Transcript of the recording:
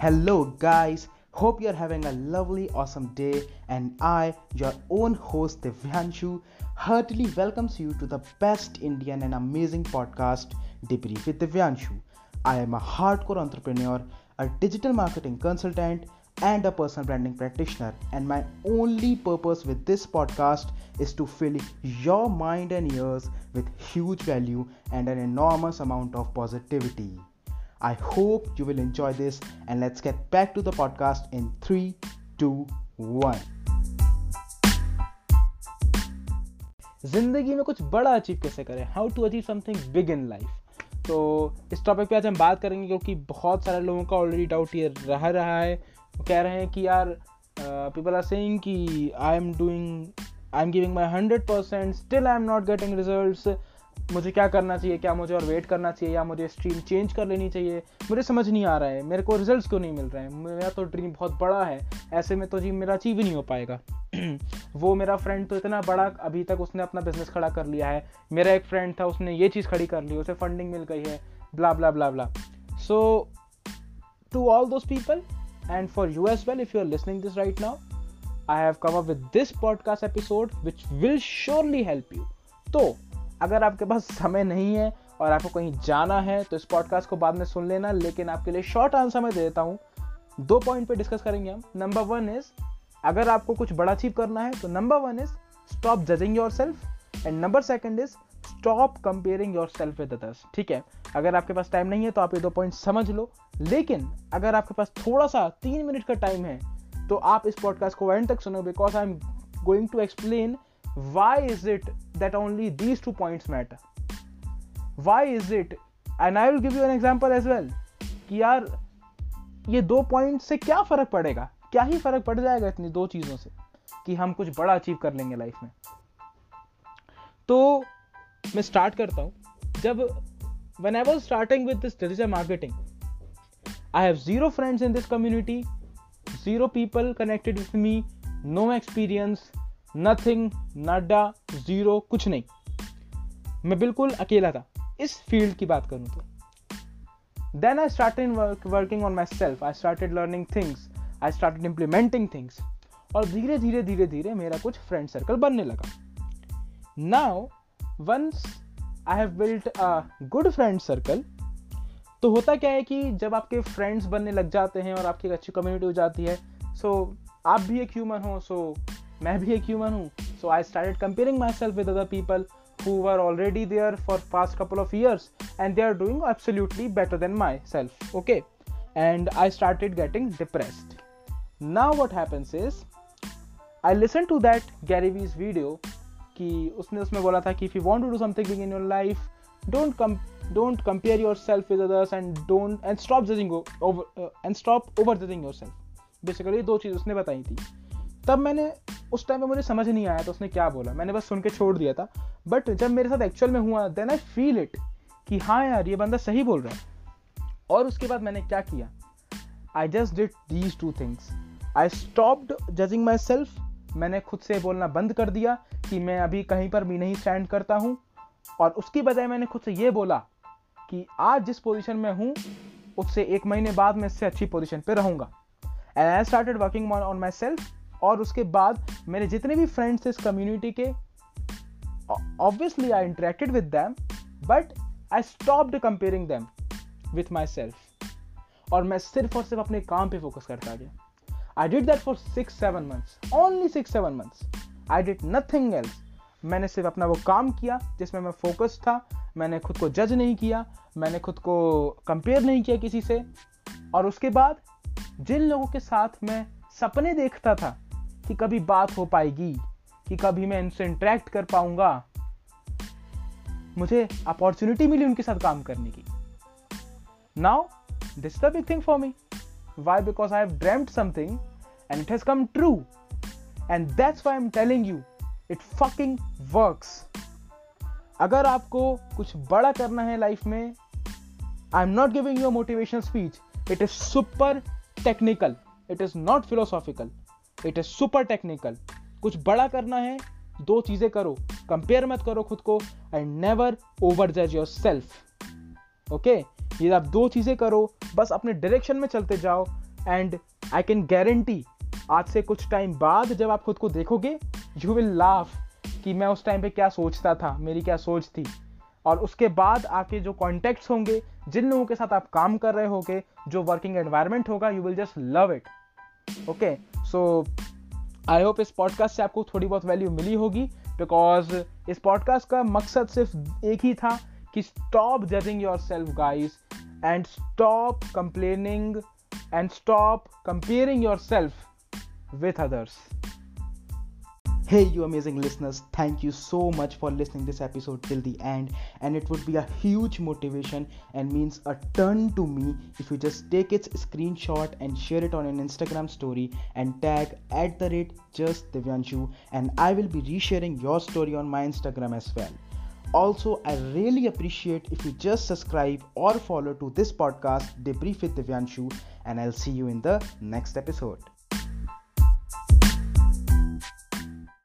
Hello, guys. Hope you're having a lovely, awesome day. And I, your own host Divyanshu, heartily welcomes you to the best Indian and amazing podcast, Debrief with Divyanshu. I am a hardcore entrepreneur, a digital marketing consultant, and a personal branding practitioner. And my only purpose with this podcast is to fill your mind and ears with huge value and an enormous amount of positivity. I hope you will enjoy this and let's get back to the podcast in 3, 2, 1. ज़िंदगी में कुछ बड़ा achieve कैसे करें? How to achieve something big in life तो इस topic पे आज हम बात करेंगे क्योंकि बहुत सारे लोगों का ऑलरेडी डाउट ये रह रहा है। वो कह रहे हैं कि यार पीपल आर सेइंग कि I am doing I am giving my hundred percent still I am not getting results मुझे क्या करना चाहिए, क्या मुझे और वेट करना चाहिए, या मुझे स्ट्रीम चेंज कर लेनी चाहिए? मुझे समझ नहीं आ रहा है, मेरे को रिजल्ट्स क्यों नहीं मिल रहे हैं? मेरा तो ड्रीम बहुत बड़ा है, ऐसे में तो जी मेरा अचीव ही नहीं हो पाएगा। वो मेरा फ्रेंड तो इतना बड़ा, अभी तक उसने अपना बिज़नेस खड़ा कर लिया है। मेरा एक फ्रेंड था, उसने ये चीज़ खड़ी कर ली, उसे फंडिंग मिल गई है blah blah blah blah so to all those people and for you as well if you are listening this right now I have come up with this podcast episode which will surely help you तो अगर आपके पास समय नहीं है और आपको कहीं जाना है तो इस पॉडकास्ट को बाद में सुन लेना, लेकिन आपके लिए शॉर्ट आंसर मैं दे देता हूँ। दो पॉइंट पे डिस्कस करेंगे हम। नंबर वन इज़ अगर आपको कुछ बड़ा अचीव करना है तो number one is stop judging yourself and number second is stop comparing yourself with others ठीक है? अगर आपके पास टाइम नहीं है तो आप ये दो पॉइंट समझ लो। लेकिन, अगर आपके पास थोड़ा सा तीन मिनट का टाइम है तो आप इस पॉडकास्ट को एंड तक सुनो because I am going to explain why is it that only these two points matter why is it and i will give you an example as well कि यार ये दो पॉइंट से क्या फ़र्क पड़ेगा क्या ही फ़र्क पड़ जाएगा इतनी दो चीज़ों से कि हम कुछ बड़ा अचीव कर लेंगे लाइफ में तो मैं स्टार्ट करता हूँ जब when I was starting with this digital marketing, I have zero friends in this community, zero people connected with me, no experience, nothing nada zero कुछ नहीं। मैं बिल्कुल अकेला था। इस फ़ील्ड की बात करूँ तो। Then I started working on myself I started learning things I started implementing things और धीरे धीरे धीरे धीरे मेरा कुछ फ्रेंड सर्कल बनने लगा। Now once I have built a good friend circle तो होता क्या है कि जब आपके फ्रेंड्स बनने लग जाते हैं और आपकी एक अच्छी कम्युनिटी हो जाती है सो so, आप भी एक ह्यूमन हो सो so, मैं भी एक ह्यूमन हूँ। So I started comparing myself with other people who are already there for past couple of years and they are doing absolutely better than myself okay and I started getting depressed now what happens is I listen to that GaryVee's video कि उसने उसमें बोला था कि if you want to do something in your life don't come don't compare yourself with others and don't and stop judging and stop over judging yourself basically दो चीज़ उसने बताई थी। तब मैंने उस टाइम पे मुझे समझ नहीं आया तो उसने क्या बोला? मैंने बस सुन के छोड़ दिया था। बट जब मेरे साथ एक्चुअल में हुआ देन आई फील इट कि हाँ यार, ये बंदा सही बोल रहा है। और उसके बाद मैंने क्या किया? I just did these two things I stopped judging myself मैंने खुद से बोलना बंद कर दिया कि मैं अभी कहीं पर भी नहीं स्टैंड करता हूँ। और उसकी बजाय मैंने खुद से ये बोला कि आज जिस पोजीशन में हूँ, उससे एक महीने बाद मैं इससे अच्छी पोजीशन पे रहूँगा। And I started working on myself और उसके बाद मेरे जितने भी फ्रेंड्स थे इस कम्युनिटी के obviously I interacted with them but I stopped comparing them with myself और मैं सिर्फ़ और सिर्फ़ अपने काम पे फोकस करता गया। I did that for six seven months only six seven months I did nothing else मैंने सिर्फ़ अपना वो काम किया जिसमें मैं फोकस था। मैंने खुद को जज नहीं किया। मैंने खुद को कंपेयर नहीं किया किसी से। और उसके बाद जिन लोगों के साथ मैं सपने देखता था कि कभी बात हो पाएगी, कि कभी मैं इनसे इंटरेक्ट कर पाऊँगा। मुझे अपॉर्चुनिटी मिली उनके साथ काम करने की। Now this the big thing for me why because I have dreamed something and it has come true and that's why am telling you it fucking works अगर आपको कुछ बड़ा करना है लाइफ में I am not giving you motivational speech it is super technical it is not philosophical it is super technical कुछ बड़ा करना है, दो चीज़ें करो। कंपेयर मत करो खुद को एंड नेवर ओवर जज योर सेल्फ ओके ये आप दो चीज़ें करो, बस अपने डायरेक्शन में चलते जाओ एंड आई कैन गारंटी आज से कुछ टाइम बाद जब आप खुद को देखोगे यू विल लाफ कि मैं उस टाइम पे क्या सोचता था, मेरी क्या सोच थी। और उसके बाद आपके जो कॉन्टेक्ट्स होंगे, जिन लोगों के साथ आप काम कर रहे होगे, जो वर्किंग एनवायरनमेंट होगा you will just love it okay so I hope इस पॉडकास्ट से आपको थोड़ी बहुत वैल्यू मिली होगी बिकॉज़ इस पॉडकास्ट का मकसद सिर्फ़ एक ही था कि stop judging yourself guys and stop complaining and stop comparing yourself with others. Hey, you amazing listeners, thank you so much for listening this episode till the end. And it would be a huge motivation and means a ton to me if you just take its screenshot and share it on an Instagram story and tag at the rate just Divyanshu, and I will be resharing your story on my Instagram as well. Also, I really appreciate if you just subscribe or follow to this podcast, Debrief with Divyanshu, and I'll see you in the next episode.